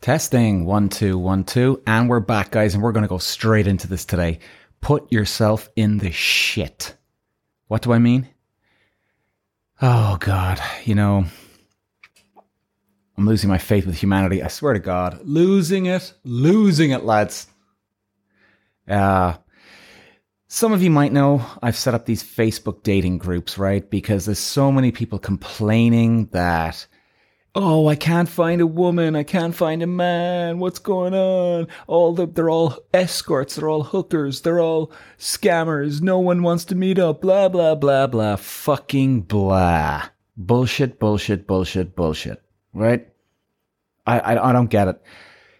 Testing one, two, one, two. And we're back, guys, and we're going to go straight into this today. Put yourself in the shit. What do I mean? Oh, God. You know, I'm losing my faith with humanity. I swear to God. Losing it. Losing it, lads. Uh, some of you might know I've set up these Facebook dating groups, right? Because there's so many people complaining that oh, I can't find a woman, I can't find a man, what's going on? All the, they're all escorts, they're all hookers, they're all scammers, no one wants to meet up, blah, blah, blah, blah, fucking blah. Bullshit, bullshit, bullshit, bullshit, right? I, I, I don't get it.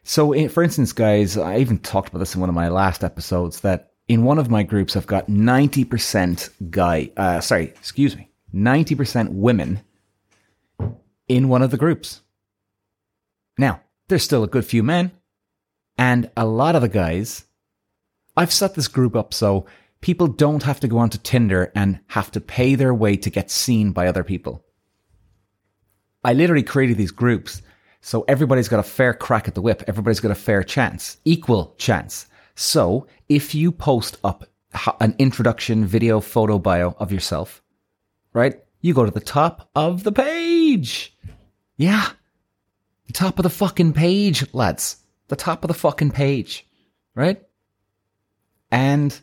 So, eh, for instance, guys, I even talked about this in one of my last episodes that in one of my groups, I've got 90% guy, uh, sorry, excuse me, 90% women in one of the groups. Now, there's still a good few men, and a lot of the guys. I've set this group up so people don't have to go onto Tinder and have to pay their way to get seen by other people. I literally created these groups so everybody's got a fair crack at the whip. Everybody's got a fair chance, equal chance. So if you post up an introduction video photo bio of yourself, right? You go to the top of the page. Yeah. The top of the fucking page, lads. The top of the fucking page. Right? And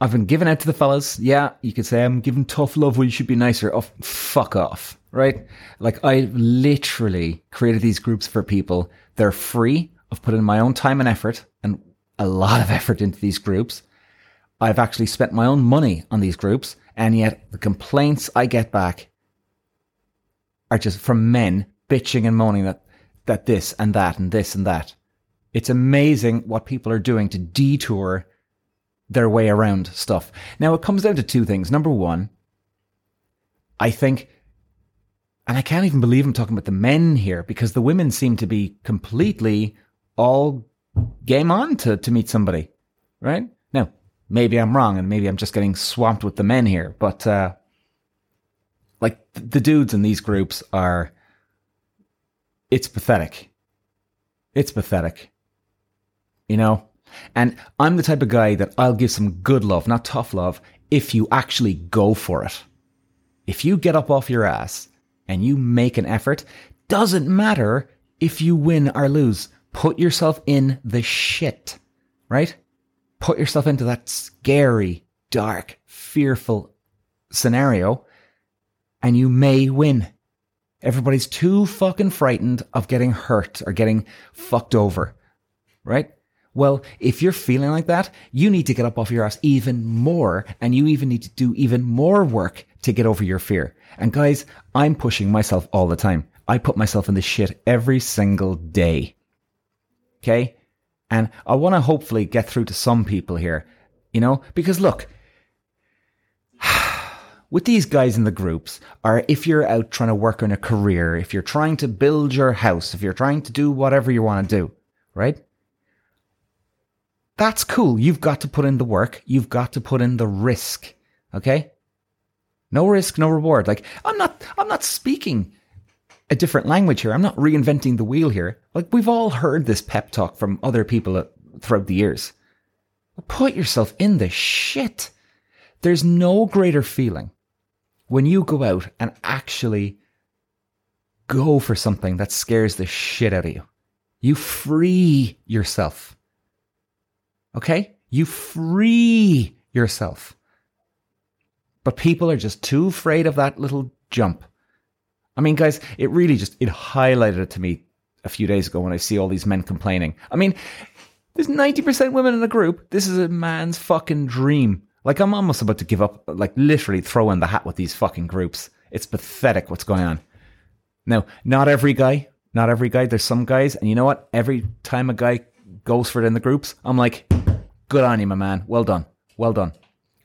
I've been giving out to the fellas. Yeah, you could say I'm giving tough love when you should be nicer. Oh, fuck off. Right? Like, I literally created these groups for people. They're free. I've put in my own time and effort and a lot of effort into these groups. I've actually spent my own money on these groups and yet the complaints I get back are just from men bitching and moaning that, that this and that and this and that. It's amazing what people are doing to detour their way around stuff. Now it comes down to two things. Number one, I think, and I can't even believe I'm talking about the men here because the women seem to be completely all game on to, to meet somebody, right? Now, maybe I'm wrong and maybe I'm just getting swamped with the men here, but, uh, like the dudes in these groups are, it's pathetic. It's pathetic. You know? And I'm the type of guy that I'll give some good love, not tough love, if you actually go for it. If you get up off your ass and you make an effort, doesn't matter if you win or lose. Put yourself in the shit, right? Put yourself into that scary, dark, fearful scenario and you may win. Everybody's too fucking frightened of getting hurt or getting fucked over, right? Well, if you're feeling like that, you need to get up off your ass even more and you even need to do even more work to get over your fear. And guys, I'm pushing myself all the time. I put myself in the shit every single day. Okay? And I want to hopefully get through to some people here, you know, because look, with these guys in the groups, or if you're out trying to work on a career, if you're trying to build your house, if you're trying to do whatever you want to do, right? That's cool. You've got to put in the work. You've got to put in the risk. Okay. No risk, no reward. Like I'm not, I'm not speaking a different language here. I'm not reinventing the wheel here. Like we've all heard this pep talk from other people uh, throughout the years. Put yourself in the shit. There's no greater feeling when you go out and actually go for something that scares the shit out of you. You free yourself. Okay? You free yourself. But people are just too afraid of that little jump. I mean, guys, it really just it highlighted it to me a few days ago when I see all these men complaining. I mean, there's 90% women in a group. This is a man's fucking dream. Like I'm almost about to give up, like literally throw in the hat with these fucking groups. It's pathetic what's going on. Now, not every guy, not every guy. There's some guys, and you know what? Every time a guy goes for it in the groups, I'm like, good on you, my man. Well done. Well done.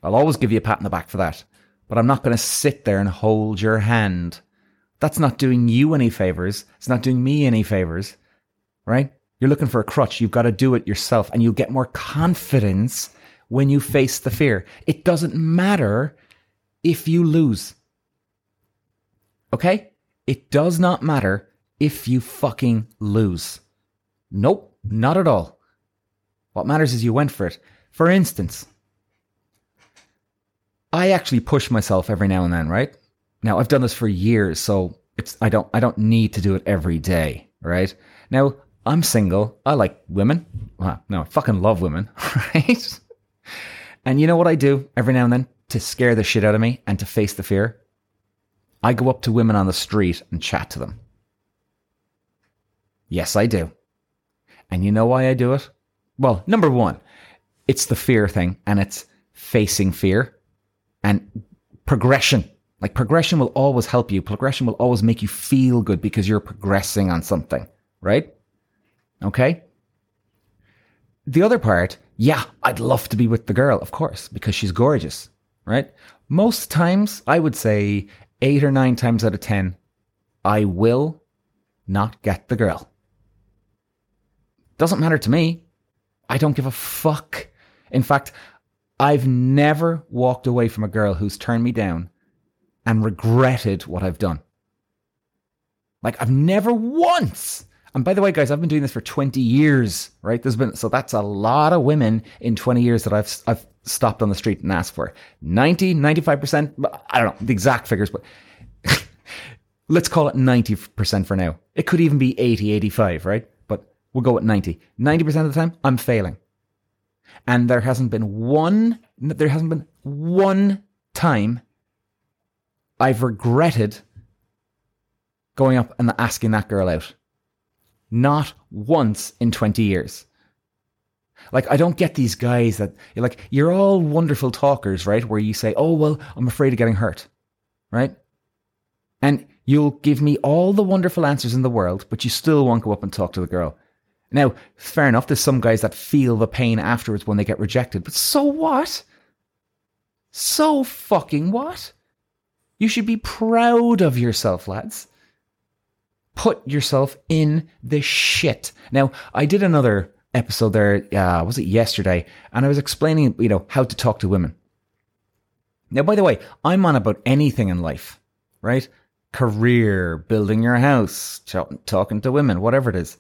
I'll always give you a pat in the back for that. But I'm not going to sit there and hold your hand that's not doing you any favors. It's not doing me any favors, right? You're looking for a crutch. You've got to do it yourself and you'll get more confidence when you face the fear. It doesn't matter if you lose. Okay? It does not matter if you fucking lose. Nope, not at all. What matters is you went for it. For instance, I actually push myself every now and then, right? Now I've done this for years, so it's I don't I don't need to do it every day, right? Now I'm single. I like women. Well, no, I fucking love women, right? And you know what I do every now and then to scare the shit out of me and to face the fear? I go up to women on the street and chat to them. Yes, I do. And you know why I do it? Well, number one, it's the fear thing and it's facing fear and progression. Like progression will always help you. Progression will always make you feel good because you're progressing on something, right? Okay. The other part, yeah, I'd love to be with the girl, of course, because she's gorgeous, right? Most times, I would say eight or nine times out of 10, I will not get the girl. Doesn't matter to me. I don't give a fuck. In fact, I've never walked away from a girl who's turned me down and regretted what I've done. Like, I've never once. And by the way, guys, I've been doing this for 20 years, right? There's been, so that's a lot of women in 20 years that I've, I've stopped on the street and asked for. 90, 95%, I don't know the exact figures, but let's call it 90% for now. It could even be 80, 85, right? But we'll go with 90. 90% of the time, I'm failing. And there hasn't been one, there hasn't been one time I've regretted going up and asking that girl out. Not once in 20 years. Like, I don't get these guys that, like, you're all wonderful talkers, right? Where you say, oh, well, I'm afraid of getting hurt, right? And you'll give me all the wonderful answers in the world, but you still won't go up and talk to the girl. Now, fair enough, there's some guys that feel the pain afterwards when they get rejected, but so what? So fucking what? You should be proud of yourself, lads. Put yourself in the shit. Now, I did another episode there, uh, was it yesterday? And I was explaining, you know, how to talk to women. Now, by the way, I'm on about anything in life, right? Career, building your house, talking to women, whatever it is.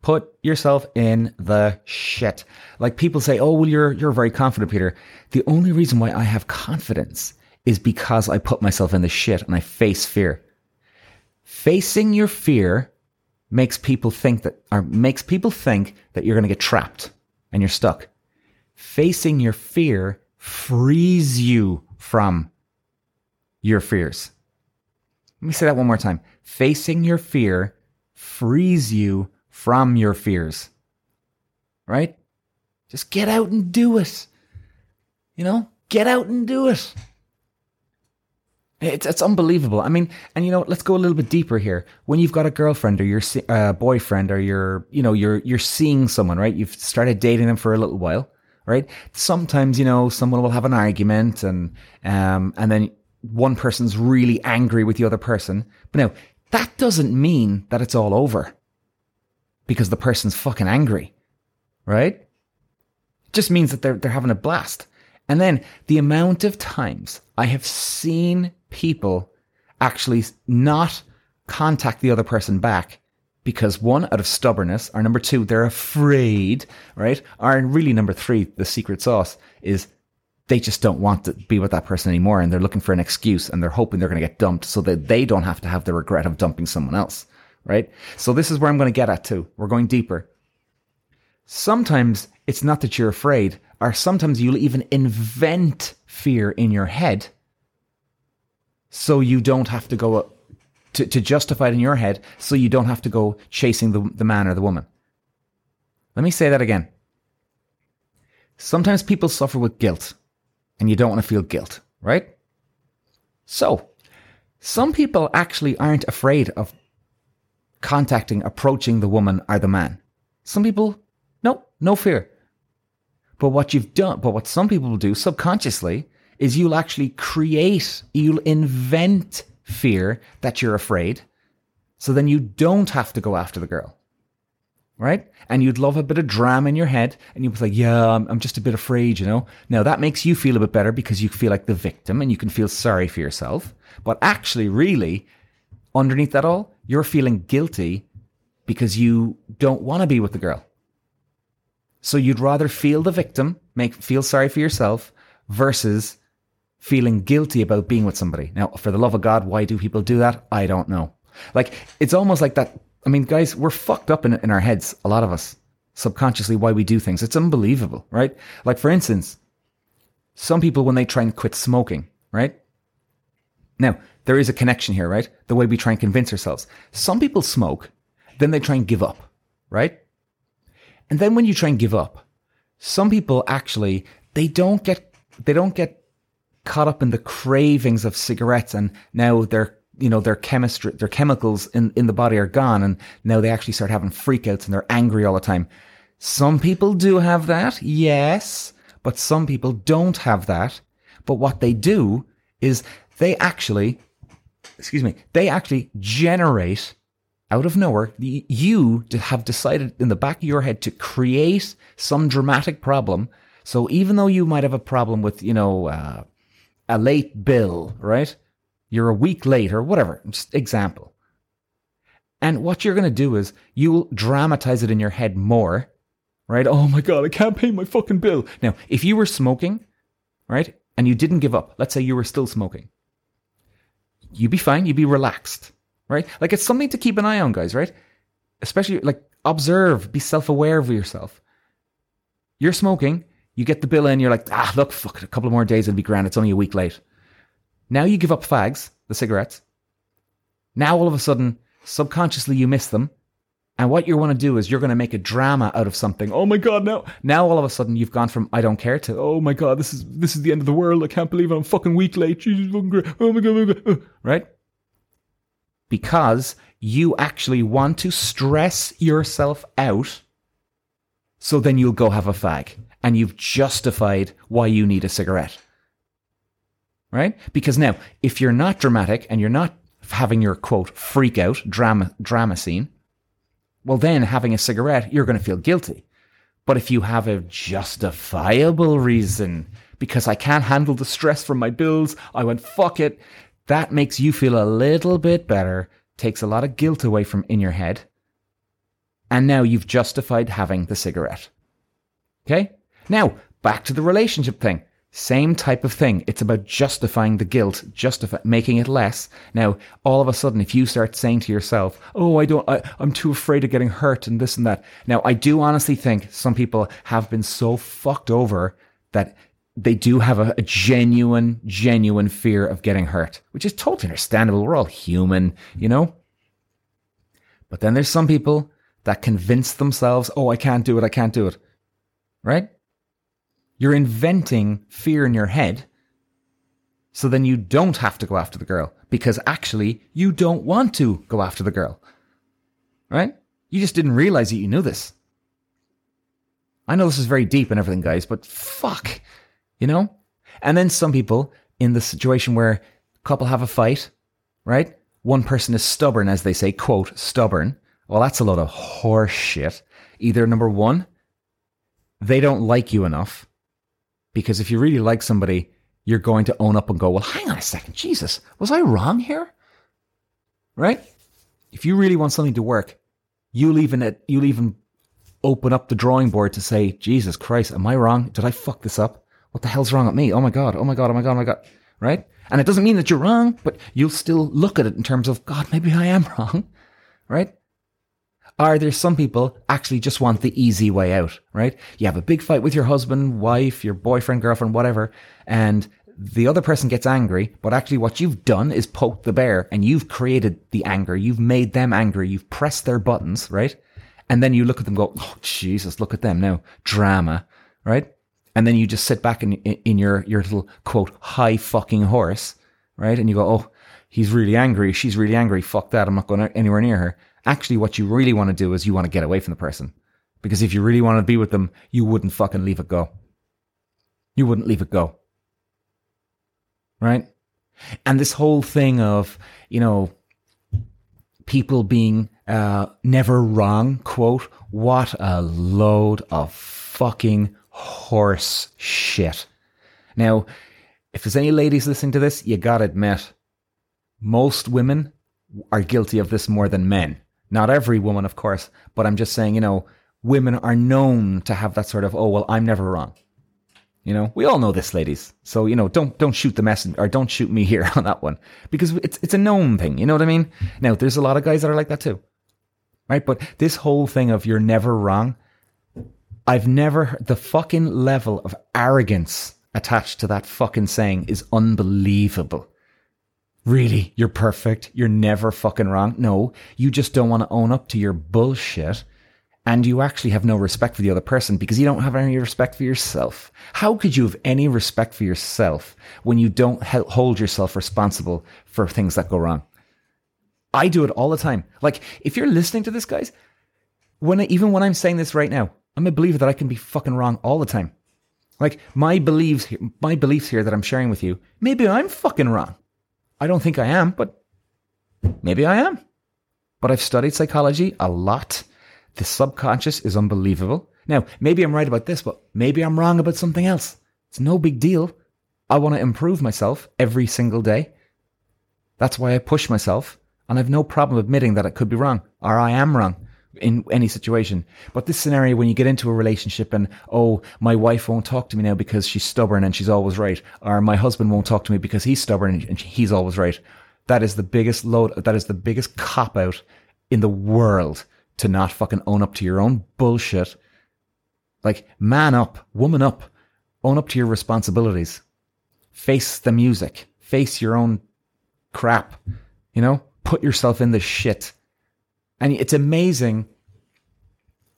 Put yourself in the shit. Like people say, oh, well, you're, you're very confident, Peter. The only reason why I have confidence is because I put myself in the shit and I face fear. Facing your fear makes people think that, or makes people think that you're going to get trapped and you're stuck. Facing your fear frees you from your fears. Let me say that one more time. Facing your fear frees you from your fears. Right? Just get out and do it. You know, get out and do it. It's it's unbelievable. I mean, and you know, let's go a little bit deeper here. When you've got a girlfriend or your uh, boyfriend or you're, you know, you're you're seeing someone, right? You've started dating them for a little while, right? Sometimes, you know, someone will have an argument and um and then one person's really angry with the other person. But now, that doesn't mean that it's all over because the person's fucking angry, right? It just means that they're they're having a blast. And then the amount of times I have seen people actually not contact the other person back because one, out of stubbornness, or number two, they're afraid, right? Or really number three, the secret sauce is they just don't want to be with that person anymore and they're looking for an excuse and they're hoping they're going to get dumped so that they don't have to have the regret of dumping someone else, right? So this is where I'm going to get at too. We're going deeper. Sometimes it's not that you're afraid, or sometimes you'll even invent fear in your head so you don't have to go to, to justify it in your head so you don't have to go chasing the, the man or the woman. Let me say that again. Sometimes people suffer with guilt and you don't want to feel guilt, right? So, some people actually aren't afraid of contacting, approaching the woman or the man. Some people, no, no fear. But what you've done, but what some people will do subconsciously is you'll actually create, you'll invent fear that you're afraid. So then you don't have to go after the girl. Right? And you'd love a bit of drama in your head and you'd be like, yeah, I'm, I'm just a bit afraid, you know? Now that makes you feel a bit better because you feel like the victim and you can feel sorry for yourself. But actually, really, underneath that all, you're feeling guilty because you don't want to be with the girl. So you'd rather feel the victim, make feel sorry for yourself versus feeling guilty about being with somebody. Now, for the love of God, why do people do that? I don't know. Like, it's almost like that. I mean, guys, we're fucked up in, in our heads, a lot of us, subconsciously, why we do things. It's unbelievable, right? Like, for instance, some people, when they try and quit smoking, right? Now, there is a connection here, right? The way we try and convince ourselves. Some people smoke, then they try and give up, right? And then when you try and give up, some people actually, they don't get, they don't get caught up in the cravings of cigarettes and now their you know their chemistry their chemicals in, in the body are gone and now they actually start having freakouts and they're angry all the time. Some people do have that yes but some people don't have that. But what they do is they actually excuse me they actually generate out of nowhere you have decided in the back of your head to create some dramatic problem. So even though you might have a problem with you know uh, a late bill, right? You're a week late or whatever, just example. And what you're going to do is you'll dramatize it in your head more, right? Oh my God, I can't pay my fucking bill. Now, if you were smoking, right, and you didn't give up, let's say you were still smoking, you'd be fine, you'd be relaxed, right? Like it's something to keep an eye on, guys, right? Especially like observe, be self aware of yourself. You're smoking, you get the bill in, you're like, ah, look, fuck, it, a couple more days, it'll be grand. It's only a week late. Now you give up fags, the cigarettes. Now all of a sudden, subconsciously you miss them. And what you want to do is you're going to make a drama out of something. Oh my god, now now all of a sudden you've gone from I don't care to oh my god, this is this is the end of the world. I can't believe I'm fucking week late. Jesus fucking great. Oh my god, oh my god. Right? Because you actually want to stress yourself out so then you'll go have a fag and you've justified why you need a cigarette. Right? Because now, if you're not dramatic and you're not having your quote freak out drama drama scene, well then having a cigarette, you're going to feel guilty. But if you have a justifiable reason, because I can't handle the stress from my bills, I went fuck it, that makes you feel a little bit better, takes a lot of guilt away from in your head. And now you've justified having the cigarette. Okay? Now, back to the relationship thing. Same type of thing. It's about justifying the guilt, justify making it less. Now, all of a sudden, if you start saying to yourself, "Oh, I don't, I, I'm too afraid of getting hurt," and this and that. Now, I do honestly think some people have been so fucked over that they do have a, a genuine, genuine fear of getting hurt, which is totally understandable. We're all human, you know. But then there's some people that convince themselves, "Oh, I can't do it. I can't do it," right? You're inventing fear in your head. So then you don't have to go after the girl because actually you don't want to go after the girl. Right? You just didn't realize that you knew this. I know this is very deep and everything, guys, but fuck, you know? And then some people in the situation where couple have a fight, right? One person is stubborn, as they say, quote, stubborn. Well, that's a lot of horse shit. Either number one, they don't like you enough because if you really like somebody, you're going to own up and go, well, hang on a second. Jesus, was I wrong here? Right? If you really want something to work, you'll even, uh, you'll even open up the drawing board to say, Jesus Christ, am I wrong? Did I fuck this up? What the hell's wrong with me? Oh my God. Oh my God. Oh my God. Oh my God. Right? And it doesn't mean that you're wrong, but you'll still look at it in terms of, God, maybe I am wrong. Right? Are there some people actually just want the easy way out, right? You have a big fight with your husband, wife, your boyfriend, girlfriend, whatever, and the other person gets angry, but actually what you've done is poked the bear and you've created the anger. You've made them angry. You've pressed their buttons, right? And then you look at them go, Oh, Jesus, look at them now. Drama, right? And then you just sit back in, in your, your little quote, high fucking horse, right? And you go, Oh, he's really angry. She's really angry. Fuck that. I'm not going anywhere near her. Actually, what you really want to do is you want to get away from the person. Because if you really want to be with them, you wouldn't fucking leave it go. You wouldn't leave it go. Right? And this whole thing of, you know, people being uh, never wrong, quote, what a load of fucking horse shit. Now, if there's any ladies listening to this, you gotta admit, most women are guilty of this more than men. Not every woman, of course, but I'm just saying, you know, women are known to have that sort of, oh, well, I'm never wrong. You know, we all know this, ladies. So, you know, don't, don't shoot the messenger or don't shoot me here on that one because it's, it's a known thing. You know what I mean? Now, there's a lot of guys that are like that too. Right. But this whole thing of you're never wrong. I've never, the fucking level of arrogance attached to that fucking saying is unbelievable. Really? You're perfect. You're never fucking wrong. No, you just don't want to own up to your bullshit. And you actually have no respect for the other person because you don't have any respect for yourself. How could you have any respect for yourself when you don't hold yourself responsible for things that go wrong? I do it all the time. Like, if you're listening to this, guys, when I, even when I'm saying this right now, I'm a believer that I can be fucking wrong all the time. Like my beliefs, my beliefs here that I'm sharing with you, maybe I'm fucking wrong. I don't think I am, but maybe I am. But I've studied psychology a lot. The subconscious is unbelievable. Now, maybe I'm right about this, but maybe I'm wrong about something else. It's no big deal. I want to improve myself every single day. That's why I push myself, and I've no problem admitting that I could be wrong or I am wrong in any situation. But this scenario, when you get into a relationship and, oh, my wife won't talk to me now because she's stubborn and she's always right, or my husband won't talk to me because he's stubborn and he's always right. That is the biggest load, that is the biggest cop out in the world to not fucking own up to your own bullshit. Like, man up, woman up, own up to your responsibilities. Face the music, face your own crap, you know, put yourself in the shit and it's amazing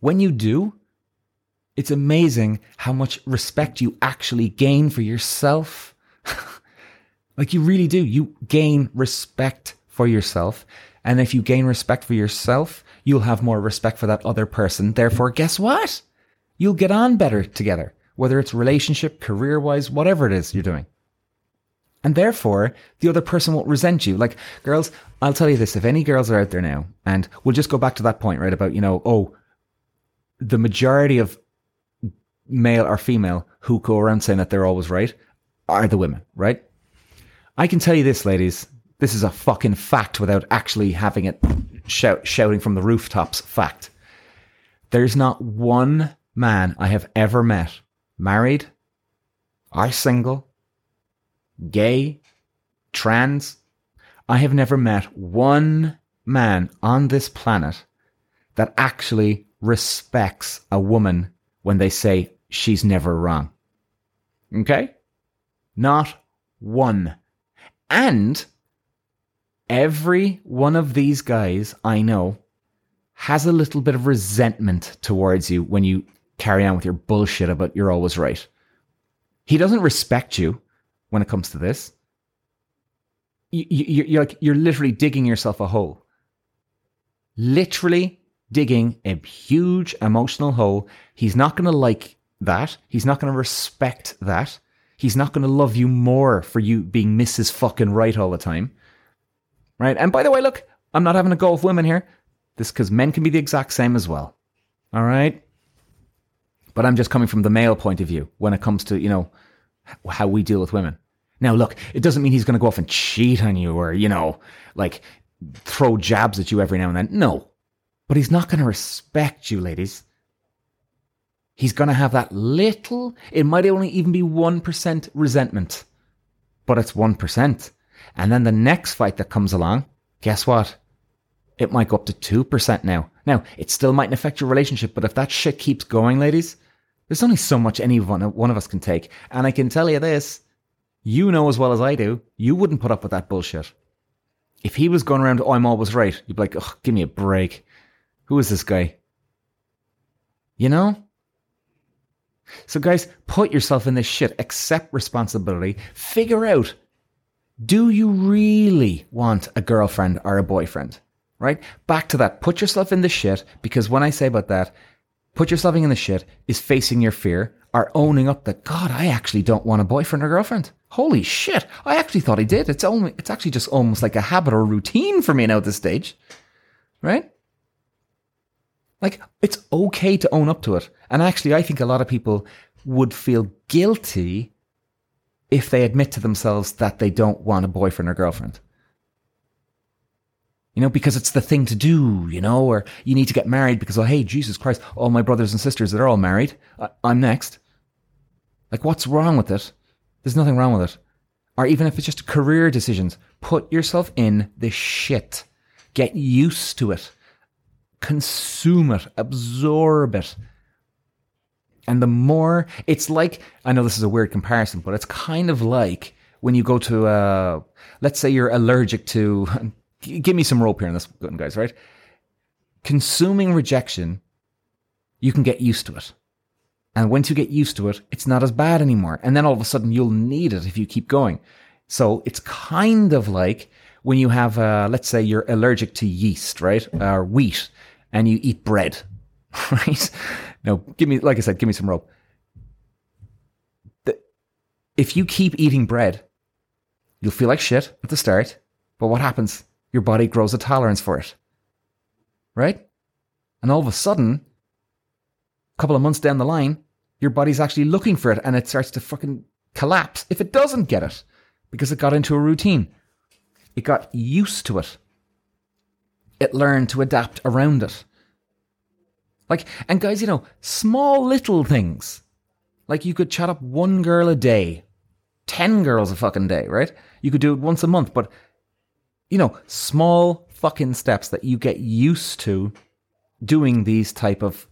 when you do, it's amazing how much respect you actually gain for yourself. like you really do. You gain respect for yourself. And if you gain respect for yourself, you'll have more respect for that other person. Therefore, guess what? You'll get on better together, whether it's relationship, career wise, whatever it is you're doing. And therefore, the other person won't resent you. Like, girls, I'll tell you this if any girls are out there now, and we'll just go back to that point, right? About, you know, oh, the majority of male or female who go around saying that they're always right are the women, right? I can tell you this, ladies. This is a fucking fact without actually having it shout, shouting from the rooftops. Fact. There's not one man I have ever met, married or single, gay, trans. I have never met one man on this planet that actually respects a woman when they say she's never wrong. Okay? Not one. And every one of these guys I know has a little bit of resentment towards you when you carry on with your bullshit about you're always right. He doesn't respect you when it comes to this. You, you're like you're literally digging yourself a hole. Literally digging a huge emotional hole. He's not going to like that. He's not going to respect that. He's not going to love you more for you being Mrs. fucking right all the time. Right? And by the way, look, I'm not having a go of women here. This because men can be the exact same as well. All right? But I'm just coming from the male point of view when it comes to, you know, how we deal with women. Now, look, it doesn't mean he's going to go off and cheat on you or, you know, like throw jabs at you every now and then. No. But he's not going to respect you, ladies. He's going to have that little, it might only even be 1% resentment, but it's 1%. And then the next fight that comes along, guess what? It might go up to 2% now. Now, it still mightn't affect your relationship, but if that shit keeps going, ladies, there's only so much any one, one of us can take. And I can tell you this, you know as well as I do, you wouldn't put up with that bullshit. If he was going around, oh, I'm always right, you'd be like, oh, give me a break. Who is this guy? You know? So, guys, put yourself in this shit. Accept responsibility. Figure out do you really want a girlfriend or a boyfriend? Right? Back to that. Put yourself in the shit because when I say about that, put yourself in the shit is facing your fear or owning up that, God, I actually don't want a boyfriend or girlfriend. Holy shit. I actually thought I did. It's only, it's actually just almost like a habit or routine for me now at this stage. Right? Like, it's okay to own up to it. And actually, I think a lot of people would feel guilty if they admit to themselves that they don't want a boyfriend or girlfriend. You know, because it's the thing to do, you know, or you need to get married because, oh, hey, Jesus Christ, all my brothers and sisters, they're all married. I- I'm next. Like, what's wrong with it? There's nothing wrong with it. Or even if it's just career decisions, put yourself in the shit. Get used to it. Consume it. Absorb it. And the more, it's like, I know this is a weird comparison, but it's kind of like when you go to, uh, let's say you're allergic to, give me some rope here on this one, guys, right? Consuming rejection, you can get used to it. And once you get used to it, it's not as bad anymore. And then all of a sudden you'll need it if you keep going. So it's kind of like when you have, uh, let's say you're allergic to yeast, right? Or wheat and you eat bread, right? No, give me, like I said, give me some rope. The, if you keep eating bread, you'll feel like shit at the start. But what happens? Your body grows a tolerance for it, right? And all of a sudden, a couple of months down the line, your body's actually looking for it and it starts to fucking collapse if it doesn't get it because it got into a routine. It got used to it. It learned to adapt around it. Like, and guys, you know, small little things. Like you could chat up one girl a day, 10 girls a fucking day, right? You could do it once a month, but, you know, small fucking steps that you get used to doing these type of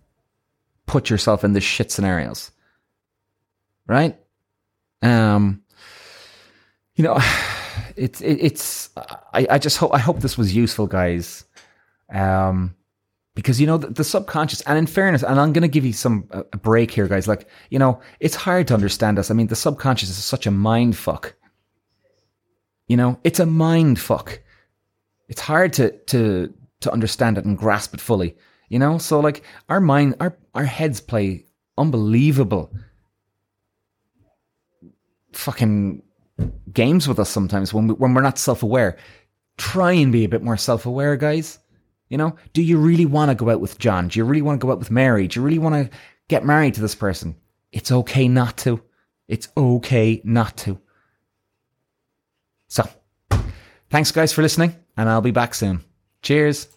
put yourself in the shit scenarios. Right? Um, you know, it's, it, it's, I, I just hope, I hope this was useful, guys. Um, because you know the, the, subconscious and in fairness and i'm going to give you some a break here guys like you know it's hard to understand us i mean the subconscious is such a mind fuck you know it's a mind fuck it's hard to to to understand it and grasp it fully you know so like our mind our our heads play unbelievable fucking games with us sometimes when we, when we're not self-aware try and be a bit more self-aware guys you know, do you really want to go out with John? Do you really want to go out with Mary? Do you really want to get married to this person? It's okay not to. It's okay not to. So, thanks guys for listening, and I'll be back soon. Cheers.